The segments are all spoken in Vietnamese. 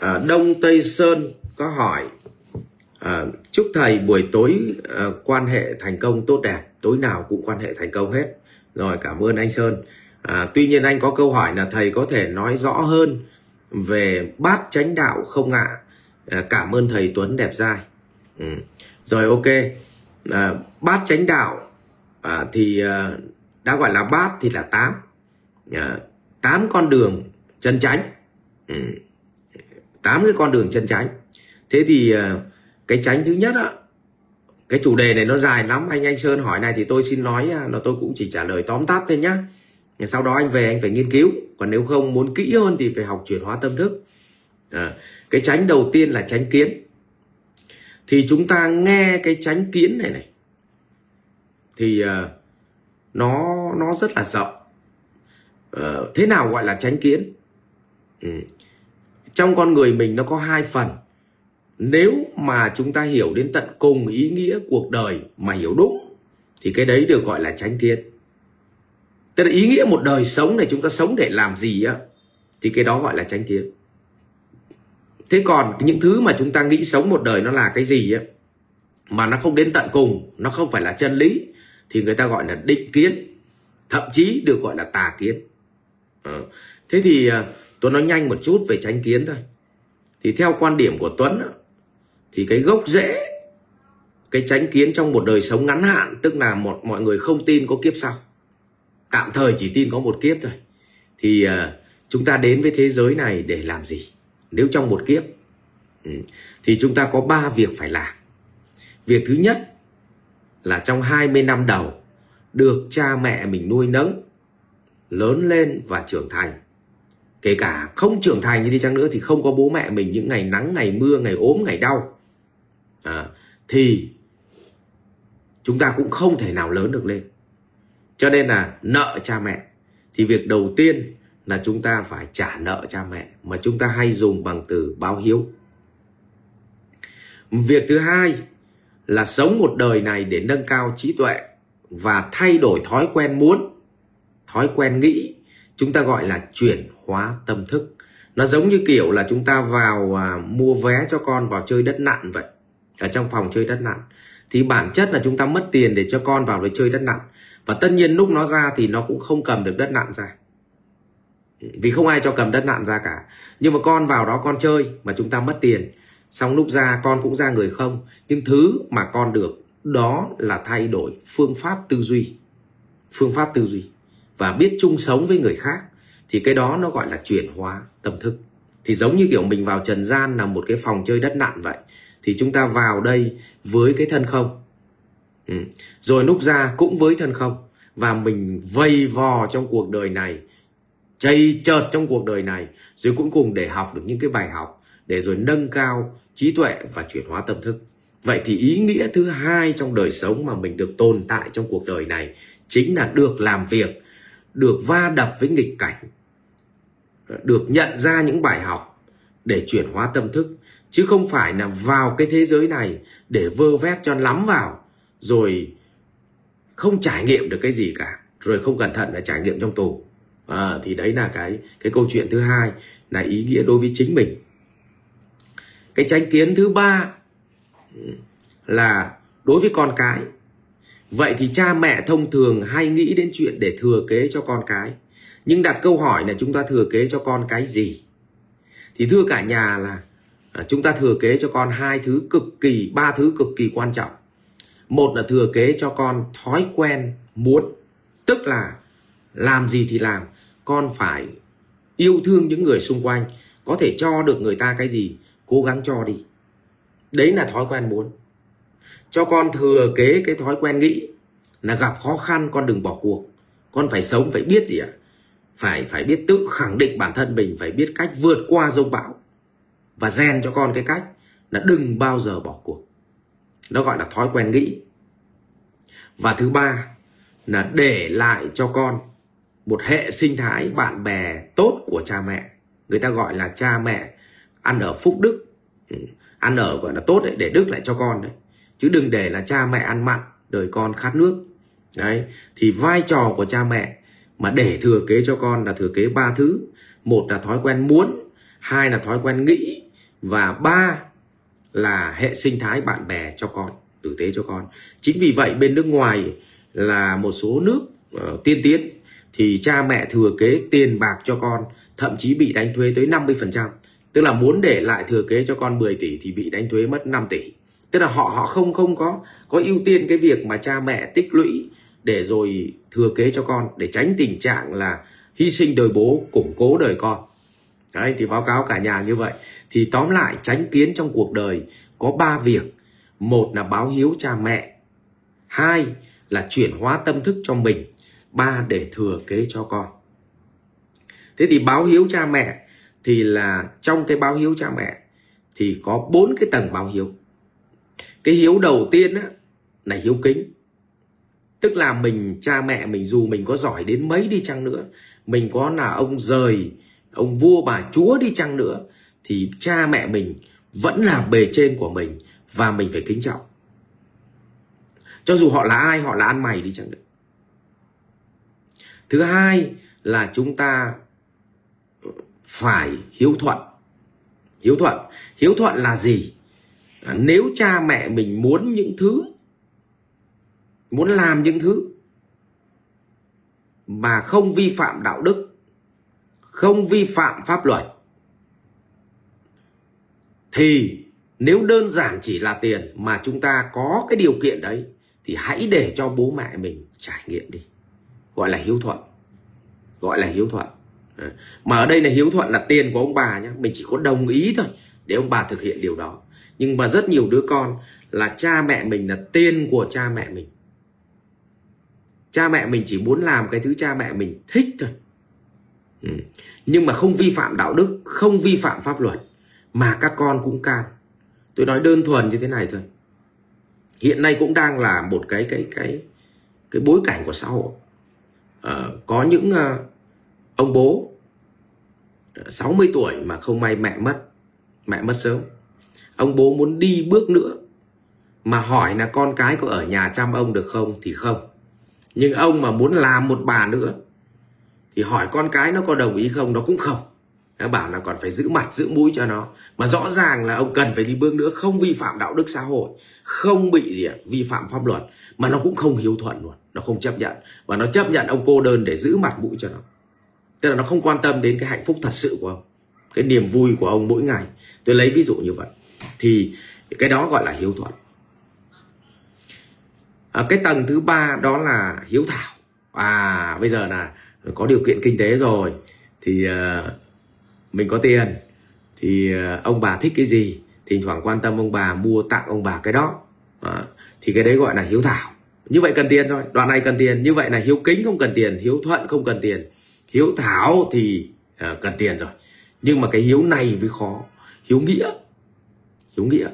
à, Đông Tây Sơn có hỏi à, chúc thầy buổi tối à, quan hệ thành công tốt đẹp. Tối nào cũng quan hệ thành công hết. Rồi cảm ơn anh Sơn. À, tuy nhiên anh có câu hỏi là thầy có thể nói rõ hơn về bát chánh đạo không ạ? À, cảm ơn thầy Tuấn đẹp dai. Ừ. rồi ok. À, bát chánh đạo à, thì à, đã gọi là bát thì là tám. À, tám con đường chân chánh. Ừ tám cái con đường chân tránh. Thế thì ờ, cái tránh thứ nhất á cái chủ đề này nó dài lắm. Anh anh sơn hỏi này thì tôi xin nói à, là tôi cũng chỉ trả lời tóm tắt thôi nhá. Sau đó anh về anh phải nghiên cứu. Còn nếu không muốn kỹ hơn thì phải học chuyển hóa tâm thức. À, cái tránh đầu tiên là tránh kiến. Thì chúng ta nghe cái tránh kiến này này thì uh, nó nó rất là rộng. Uh, thế nào gọi là tránh kiến? Ừ trong con người mình nó có hai phần. Nếu mà chúng ta hiểu đến tận cùng ý nghĩa cuộc đời mà hiểu đúng, thì cái đấy được gọi là tránh kiến. Tức là ý nghĩa một đời sống này chúng ta sống để làm gì á, thì cái đó gọi là tránh kiến. Thế còn những thứ mà chúng ta nghĩ sống một đời nó là cái gì á, mà nó không đến tận cùng, nó không phải là chân lý, thì người ta gọi là định kiến, thậm chí được gọi là tà kiến. Ờ. Thế thì à, tuấn nói nhanh một chút về tránh kiến thôi. Thì theo quan điểm của tuấn thì cái gốc rễ cái tránh kiến trong một đời sống ngắn hạn tức là một mọi người không tin có kiếp sau. Tạm thời chỉ tin có một kiếp thôi. Thì uh, chúng ta đến với thế giới này để làm gì? Nếu trong một kiếp ừ. thì chúng ta có ba việc phải làm. Việc thứ nhất là trong 20 năm đầu được cha mẹ mình nuôi nấng lớn lên và trưởng thành kể cả không trưởng thành như đi chăng nữa thì không có bố mẹ mình những ngày nắng ngày mưa ngày ốm ngày đau. À, thì chúng ta cũng không thể nào lớn được lên. Cho nên là nợ cha mẹ. Thì việc đầu tiên là chúng ta phải trả nợ cha mẹ mà chúng ta hay dùng bằng từ báo hiếu. Việc thứ hai là sống một đời này để nâng cao trí tuệ và thay đổi thói quen muốn thói quen nghĩ. Chúng ta gọi là chuyển hóa tâm thức. Nó giống như kiểu là chúng ta vào à, mua vé cho con vào chơi đất nặn vậy ở trong phòng chơi đất nặn. Thì bản chất là chúng ta mất tiền để cho con vào để chơi đất nặn. Và tất nhiên lúc nó ra thì nó cũng không cầm được đất nặn ra. Vì không ai cho cầm đất nặn ra cả. Nhưng mà con vào đó con chơi mà chúng ta mất tiền. Xong lúc ra con cũng ra người không. Nhưng thứ mà con được đó là thay đổi phương pháp tư duy. Phương pháp tư duy. Và biết chung sống với người khác thì cái đó nó gọi là chuyển hóa tâm thức. Thì giống như kiểu mình vào trần gian là một cái phòng chơi đất nặn vậy, thì chúng ta vào đây với cái thân không. Ừ. rồi lúc ra cũng với thân không. Và mình vây vò trong cuộc đời này, chây chợt trong cuộc đời này, rồi cũng cùng để học được những cái bài học, để rồi nâng cao trí tuệ và chuyển hóa tâm thức. Vậy thì ý nghĩa thứ hai trong đời sống mà mình được tồn tại trong cuộc đời này chính là được làm việc, được va đập với nghịch cảnh được nhận ra những bài học để chuyển hóa tâm thức chứ không phải là vào cái thế giới này để vơ vét cho lắm vào rồi không trải nghiệm được cái gì cả rồi không cẩn thận là trải nghiệm trong tù. À, thì đấy là cái cái câu chuyện thứ hai là ý nghĩa đối với chính mình. Cái tranh kiến thứ ba là đối với con cái. Vậy thì cha mẹ thông thường hay nghĩ đến chuyện để thừa kế cho con cái nhưng đặt câu hỏi là chúng ta thừa kế cho con cái gì? Thì thưa cả nhà là à, chúng ta thừa kế cho con hai thứ cực kỳ, ba thứ cực kỳ quan trọng. Một là thừa kế cho con thói quen muốn, tức là làm gì thì làm. Con phải yêu thương những người xung quanh, có thể cho được người ta cái gì, cố gắng cho đi. Đấy là thói quen muốn. Cho con thừa kế cái thói quen nghĩ là gặp khó khăn, con đừng bỏ cuộc. Con phải sống, phải biết gì ạ? à? Phải phải biết tự khẳng định bản thân mình, phải biết cách vượt qua dông bão và rèn cho con cái cách là đừng bao giờ bỏ cuộc. Nó gọi là thói quen nghĩ. Và thứ ba là để lại cho con một hệ sinh thái bạn bè tốt của cha mẹ. Người ta gọi là cha mẹ ăn ở phúc đức. Ừ, ăn ở gọi là tốt đấy, để đức lại cho con đấy. Chứ đừng để là cha mẹ ăn mặn, đời con khát nước. Đấy, thì vai trò của cha mẹ mà để thừa kế cho con là thừa kế ba thứ. Một là thói quen muốn hai là thói quen nghĩ và ba là hệ sinh thái bạn bè cho con tử tế cho con. Chính vì vậy bên nước ngoài là một số nước uh, tiên tiến thì cha mẹ thừa kế tiền bạc cho con thậm chí bị đánh thuế tới 50% tức là muốn để lại thừa kế cho con 10 tỷ thì bị đánh thuế mất 5 tỷ. Tức là họ họ không không có có ưu tiên cái việc mà cha mẹ tích lũy để rồi thừa kế cho con để tránh tình trạng là hy sinh đời bố củng cố đời con. Đấy thì báo cáo cả nhà như vậy. Thì tóm lại tránh kiến trong cuộc đời có ba việc. Một là báo hiếu cha mẹ. Hai là chuyển hóa tâm thức cho mình. Ba để thừa kế cho con. Thế thì báo hiếu cha mẹ thì là trong cái báo hiếu cha mẹ thì có bốn cái tầng báo hiếu. Cái hiếu đầu tiên á, là hiếu kính tức là mình, cha mẹ mình dù mình có giỏi đến mấy đi chăng nữa, mình có là ông rời, ông vua bà chúa đi chăng nữa, thì cha mẹ mình vẫn là bề trên của mình và mình phải kính trọng. Cho dù họ là ai, họ là ăn mày đi chăng nữa. Thứ hai là chúng ta phải hiếu thuận. Hiếu thuận. Hiếu thuận là gì? Nếu cha mẹ mình muốn những thứ muốn làm những thứ mà không vi phạm đạo đức, không vi phạm pháp luật, thì nếu đơn giản chỉ là tiền mà chúng ta có cái điều kiện đấy, thì hãy để cho bố mẹ mình trải nghiệm đi. Gọi là hiếu thuận. Gọi là hiếu thuận. Ờ. Mà ở đây là hiếu thuận là tiền của ông bà nhé mình chỉ có đồng ý thôi để ông bà thực hiện điều đó. Nhưng mà rất nhiều đứa con là cha mẹ mình là tiền của cha mẹ mình cha mẹ mình chỉ muốn làm cái thứ cha mẹ mình thích thôi. Ừ. nhưng mà không vi phạm đạo đức không vi phạm pháp luật mà các con cũng can. Tôi nói đơn thuần như thế này thôi. Hiện nay cũng đang là một cái cái cái cái bối cảnh của xã hội. À, có những à, ông bố ờ, 60 tuổi mà không may mẹ mất mẹ mất sớm. Ông bố muốn đi bước nữa mà hỏi là con cái có ở nhà chăm ông được không thì không nhưng ông mà muốn làm một bà nữa, thì hỏi con cái nó có đồng ý không, nó cũng không. Nó bảo là còn phải giữ mặt, giữ mũi cho nó. Mà rõ ràng là ông cần phải đi bước nữa, không vi phạm đạo đức xã hội, không bị gì vi phạm pháp luật. Mà nó cũng không hiếu thuận luôn, nó không chấp nhận. Và nó chấp nhận ông cô đơn để giữ mặt mũi cho nó. Tức là nó không quan tâm đến cái hạnh phúc thật sự của ông, cái niềm vui của ông mỗi ngày. Tôi lấy ví dụ như vậy. Thì cái đó gọi là hiếu thuận à, cái tầng thứ ba đó là hiếu thảo. À bây giờ là có điều kiện kinh tế rồi thì uh, mình có tiền thì uh, ông bà thích cái gì thỉnh thoảng quan tâm ông bà mua tặng ông bà cái đó. À, thì cái đấy gọi là hiếu thảo. Như vậy cần tiền thôi. Đoạn này cần tiền như vậy là hiếu kính không cần tiền hiếu thuận không cần tiền. Hiếu thảo thì uh, cần tiền rồi. Nhưng mà cái hiếu này mới khó. Hiếu nghĩa. Hiếu nghĩa.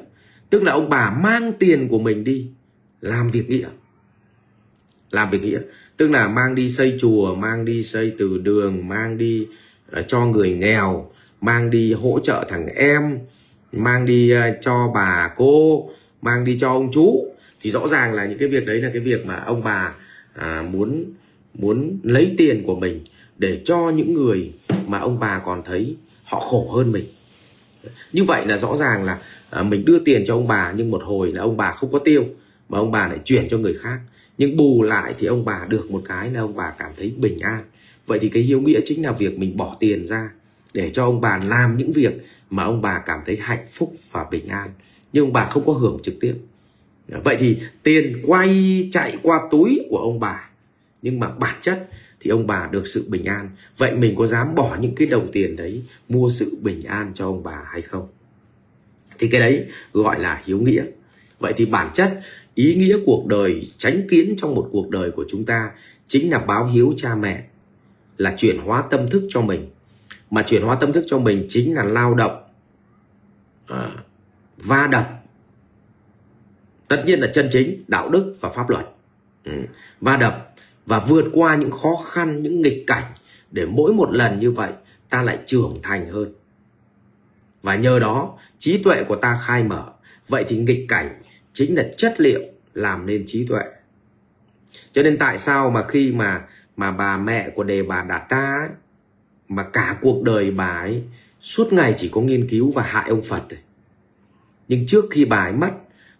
Tức là ông bà mang tiền của mình đi làm việc nghĩa. Làm việc nghĩa. Tức là mang đi xây chùa mang đi xây từ đường mang đi à, cho người nghèo mang đi hỗ trợ thằng em mang đi à, cho bà cô mang đi cho ông chú. Thì rõ ràng là những cái việc đấy là cái việc mà ông bà à, muốn muốn lấy tiền của mình để cho những người mà ông bà còn thấy họ khổ hơn mình. Như vậy là rõ ràng là à, mình đưa tiền cho ông bà nhưng một hồi là ông bà không có tiêu mà ông bà lại chuyển cho người khác. Nhưng bù lại thì ông bà được một cái là ông bà cảm thấy bình an. Vậy thì cái hiếu nghĩa chính là việc mình bỏ tiền ra để cho ông bà làm những việc mà ông bà cảm thấy hạnh phúc và bình an. Nhưng ông bà không có hưởng trực tiếp. Vậy thì tiền quay chạy qua túi của ông bà. Nhưng mà bản chất thì ông bà được sự bình an. Vậy mình có dám bỏ những cái đồng tiền đấy, mua sự bình an cho ông bà hay không? Thì cái đấy gọi là hiếu nghĩa vậy thì bản chất ý nghĩa cuộc đời tránh kiến trong một cuộc đời của chúng ta chính là báo hiếu cha mẹ là chuyển hóa tâm thức cho mình. Mà chuyển hóa tâm thức cho mình chính là lao động à, va đập. Tất nhiên là chân chính đạo đức và pháp luật. Ừ. va đập và vượt qua những khó khăn những nghịch cảnh để mỗi một lần như vậy ta lại trưởng thành hơn. Và nhờ đó trí tuệ của ta khai mở vậy thì nghịch cảnh chính là chất liệu làm nên trí tuệ cho nên tại sao mà khi mà mà bà mẹ của đề bà đạt ta ấy, mà cả cuộc đời bà ấy suốt ngày chỉ có nghiên cứu và hại ông Phật ấy. Nhưng trước khi bà ấy mất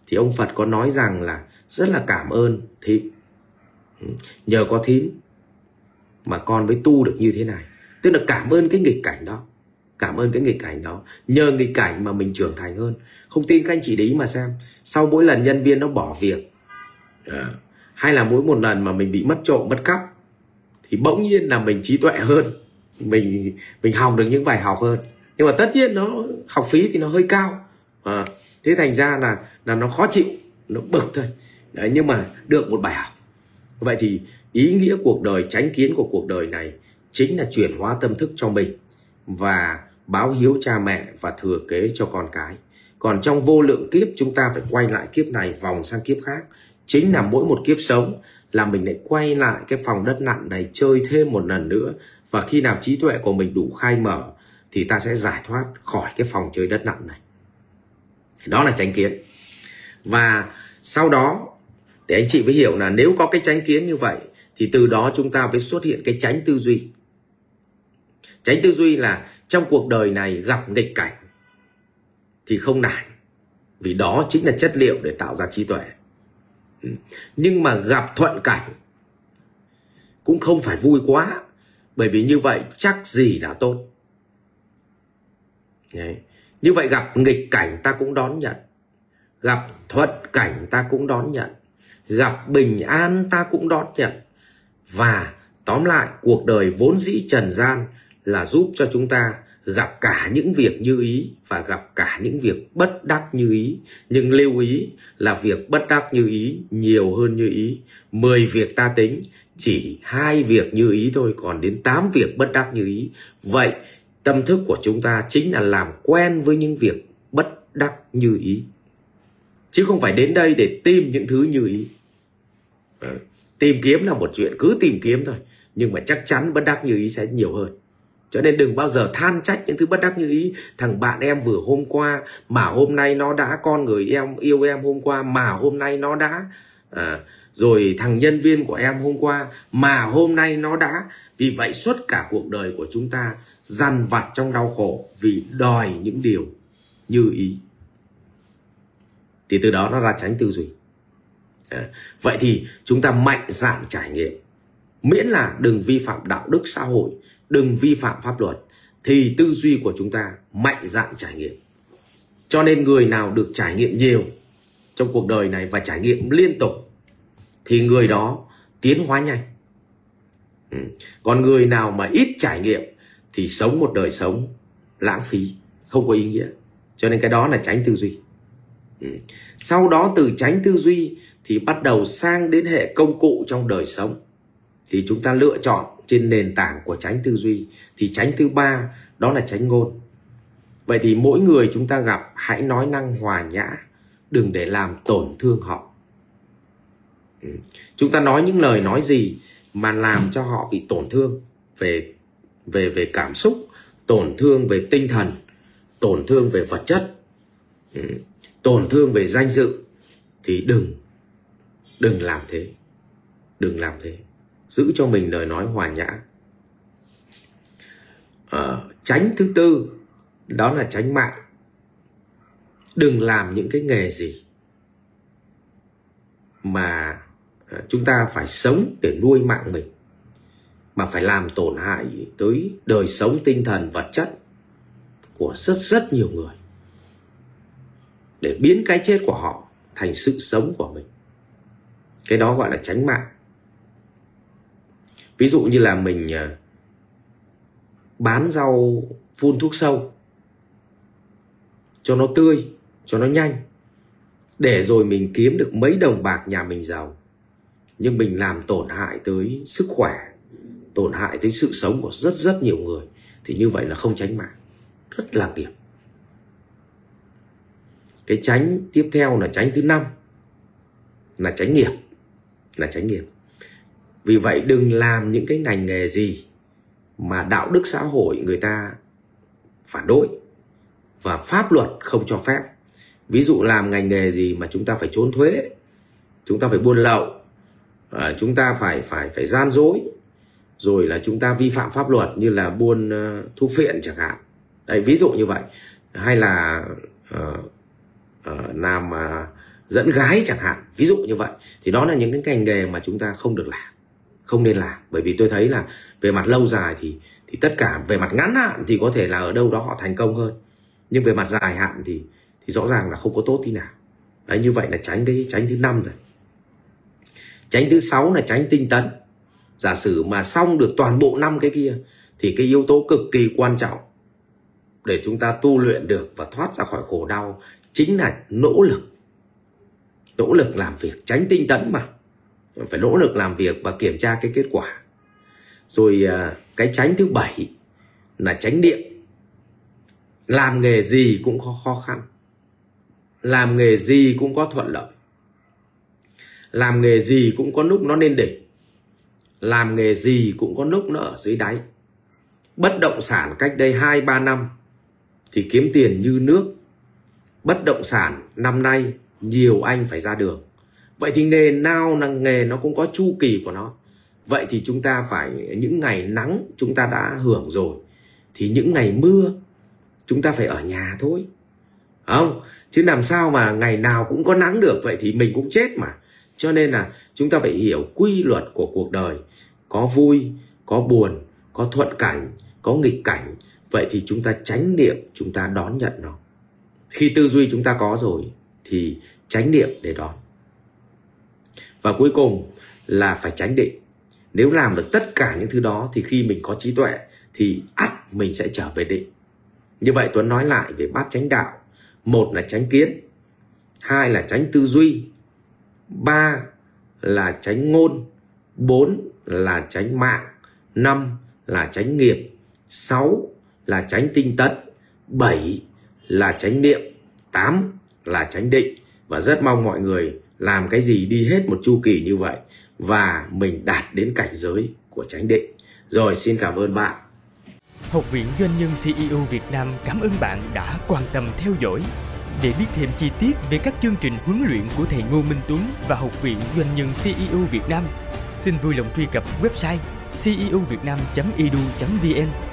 thì ông Phật có nói rằng là rất là cảm ơn thím. Ừ, nhờ có thím mà con mới tu được như thế này. Tức là cảm ơn cái nghịch cảnh đó. Cảm ơn cái nghịch cảnh đó. Nhờ nghịch cảnh mà mình trưởng thành hơn. Không tin các anh chị để ý mà xem. Sau mỗi lần nhân viên nó bỏ việc. À, hay là mỗi một lần mà mình bị mất trộm, mất cắp. Thì bỗng nhiên là mình trí tuệ hơn. Mình mình học được những bài học hơn. Nhưng mà tất nhiên nó học phí thì nó hơi cao. À, thế thành ra là là nó khó chịu. Nó bực thôi. Đấy, nhưng mà được một bài học. Vậy thì ý nghĩa cuộc đời tránh kiến của cuộc đời này chính là chuyển hóa tâm thức cho mình và báo hiếu cha mẹ và thừa kế cho con cái. Còn trong vô lượng kiếp, chúng ta phải quay lại kiếp này vòng sang kiếp khác. Chính là mỗi một kiếp sống, là mình lại quay lại cái phòng đất nặng này chơi thêm một lần nữa. Và khi nào trí tuệ của mình đủ khai mở, thì ta sẽ giải thoát khỏi cái phòng chơi đất nặng này. Đó là tránh kiến. Và sau đó, để anh chị mới hiểu là nếu có cái tránh kiến như vậy, thì từ đó chúng ta mới xuất hiện cái tránh tư duy. Tránh tư duy là trong cuộc đời này gặp nghịch cảnh thì không nản, vì đó chính là chất liệu để tạo ra trí tuệ. Ừ. Nhưng mà gặp thuận cảnh cũng không phải vui quá, bởi vì như vậy chắc gì đã tốt. Đấy. như vậy gặp nghịch cảnh ta cũng đón nhận, gặp thuận cảnh ta cũng đón nhận, gặp bình an ta cũng đón nhận. Và tóm lại, cuộc đời vốn dĩ trần gian là giúp cho chúng ta gặp cả những việc như ý và gặp cả những việc bất đắc như ý. Nhưng lưu ý là việc bất đắc như ý nhiều hơn như ý. 10 việc ta tính, chỉ hai việc như ý thôi, còn đến 8 việc bất đắc như ý. Vậy, tâm thức của chúng ta chính là làm quen với những việc bất đắc như ý. Chứ không phải đến đây để tìm những thứ như ý. Ờ, tìm kiếm là một chuyện, cứ tìm kiếm thôi. Nhưng mà chắc chắn bất đắc như ý sẽ nhiều hơn cho nên đừng bao giờ than trách những thứ bất đắc như ý. Thằng bạn em vừa hôm qua mà hôm nay nó đã con người em yêu em hôm qua mà hôm nay nó đã à, rồi thằng nhân viên của em hôm qua mà hôm nay nó đã. Vì vậy suốt cả cuộc đời của chúng ta dằn vặt trong đau khổ vì đòi những điều như ý. Thì từ đó nó ra tránh tư duy. À, vậy thì chúng ta mạnh dạn trải nghiệm. Miễn là đừng vi phạm đạo đức xã hội đừng vi phạm pháp luật, thì tư duy của chúng ta mạnh dạn trải nghiệm cho nên người nào được trải nghiệm nhiều trong cuộc đời này và trải nghiệm liên tục, thì người đó tiến hóa nhanh ừ. còn người nào mà ít trải nghiệm, thì sống một đời sống lãng phí, không có ý nghĩa cho nên cái đó là tránh tư duy ừ. sau đó từ tránh tư duy thì bắt đầu sang đến hệ công cụ trong đời sống, thì chúng ta lựa chọn trên nền tảng của tránh tư duy, thì tránh thứ ba đó là tránh ngôn. Vậy thì mỗi người chúng ta gặp, hãy nói năng hòa nhã, đừng để làm tổn thương họ. Ừ. Chúng ta nói những lời nói gì mà làm cho họ bị tổn thương về về về cảm xúc, tổn thương về tinh thần, tổn thương về vật chất ừ, tổn thương về danh dự, thì đừng đừng làm thế, đừng làm thế giữ cho mình lời nói hòa nhã. Ờ, à, tránh thứ tư đó là tránh mạng. Đừng làm những cái nghề gì mà ờ, chúng ta phải sống để nuôi mạng mình mà phải làm tổn hại tới đời sống tinh thần vật chất của rất rất nhiều người để biến cái chết của họ thành sự sống của mình. Cái đó gọi là tránh mạng ví dụ như là mình à, bán rau phun thuốc sâu, cho nó tươi, cho nó nhanh, để rồi mình kiếm được mấy đồng bạc nhà mình giàu. Nhưng mình làm tổn hại tới sức khỏe, tổn hại tới sự sống của rất rất nhiều người, thì như vậy là không tránh mạng. Rất là nghiệp cái tránh tiếp theo là tránh thứ năm, là tránh nghiệp, là tránh nghiệp vì vậy đừng làm những cái ngành nghề gì mà đạo đức xã hội người ta phản đối và pháp luật không cho phép. Ví dụ làm ngành nghề gì mà chúng ta phải trốn thuế chúng ta phải buôn lậu à, chúng ta phải phải phải gian dối rồi là chúng ta vi phạm pháp luật như là buôn ờ, thu phiện chẳng hạn. Đấy ví dụ như vậy. Hay là uh, uh, làm uh, dẫn gái chẳng hạn ví dụ như vậy. Thì đó là những cái ngành nghề mà chúng ta không được làm không nên làm. Bởi vì tôi thấy là về mặt lâu dài thì thì tất cả về mặt ngắn hạn thì có thể là ở đâu đó họ thành công hơn. Nhưng về mặt dài hạn thì thì rõ ràng là không có tốt tí nào. Đấy, như vậy là tránh cái, tránh thứ năm rồi. Tránh thứ sáu là tránh tinh tấn. Giả sử mà xong được toàn bộ năm cái kia thì cái yếu tố cực kỳ quan trọng để chúng ta tu luyện được và thoát ra khỏi khổ đau chính là nỗ lực. Nỗ lực làm việc, tránh tinh tấn mà phải nỗ lực làm việc và kiểm tra cái kết quả. Rồi à, cái tránh thứ bảy là tránh điện. làm nghề gì cũng có khó khăn. Làm nghề gì cũng có thuận lợi. Làm nghề gì cũng có lúc nó lên đỉnh làm nghề gì cũng có lúc nó ở dưới đáy. Bất động sản cách đây 2-3 năm thì kiếm tiền như nước. Bất động sản năm nay nhiều anh phải ra đường vậy thì nghề nào là nghề nó cũng có chu kỳ của nó. Vậy thì chúng ta phải, những ngày nắng chúng ta đã hưởng rồi, thì những ngày mưa chúng ta phải ở nhà thôi. Không, chứ làm sao mà ngày nào cũng có nắng được, vậy thì mình cũng chết mà. Cho nên là chúng ta phải hiểu quy luật của cuộc đời. Có vui, có buồn, có thuận cảnh, có nghịch cảnh, vậy thì chúng ta tránh niệm, chúng ta đón nhận nó. Khi tư duy chúng ta có rồi thì tránh niệm để đón và cuối cùng là phải tránh định. Nếu làm được tất cả những thứ đó thì khi mình có trí tuệ thì ắt mình sẽ trở về định. Như vậy tuấn nói lại về bát chánh đạo. Một là tránh kiến, hai là tránh tư duy, ba là tránh ngôn, bốn là tránh mạng, năm là tránh nghiệp, sáu là tránh tinh tấn, bảy là tránh niệm, tám là tránh định. Và rất mong mọi người làm cái gì đi hết một chu kỳ như vậy và mình đạt đến cảnh giới của chánh định. Rồi xin cảm ơn bạn. Học viện Doanh nhân CEO Việt Nam cảm ơn bạn đã quan tâm theo dõi. Để biết thêm chi tiết về các chương trình huấn luyện của thầy Ngô Minh Tuấn và Học viện Doanh nhân CEO Việt Nam, xin vui lòng truy cập website ceovietnam.edu.vn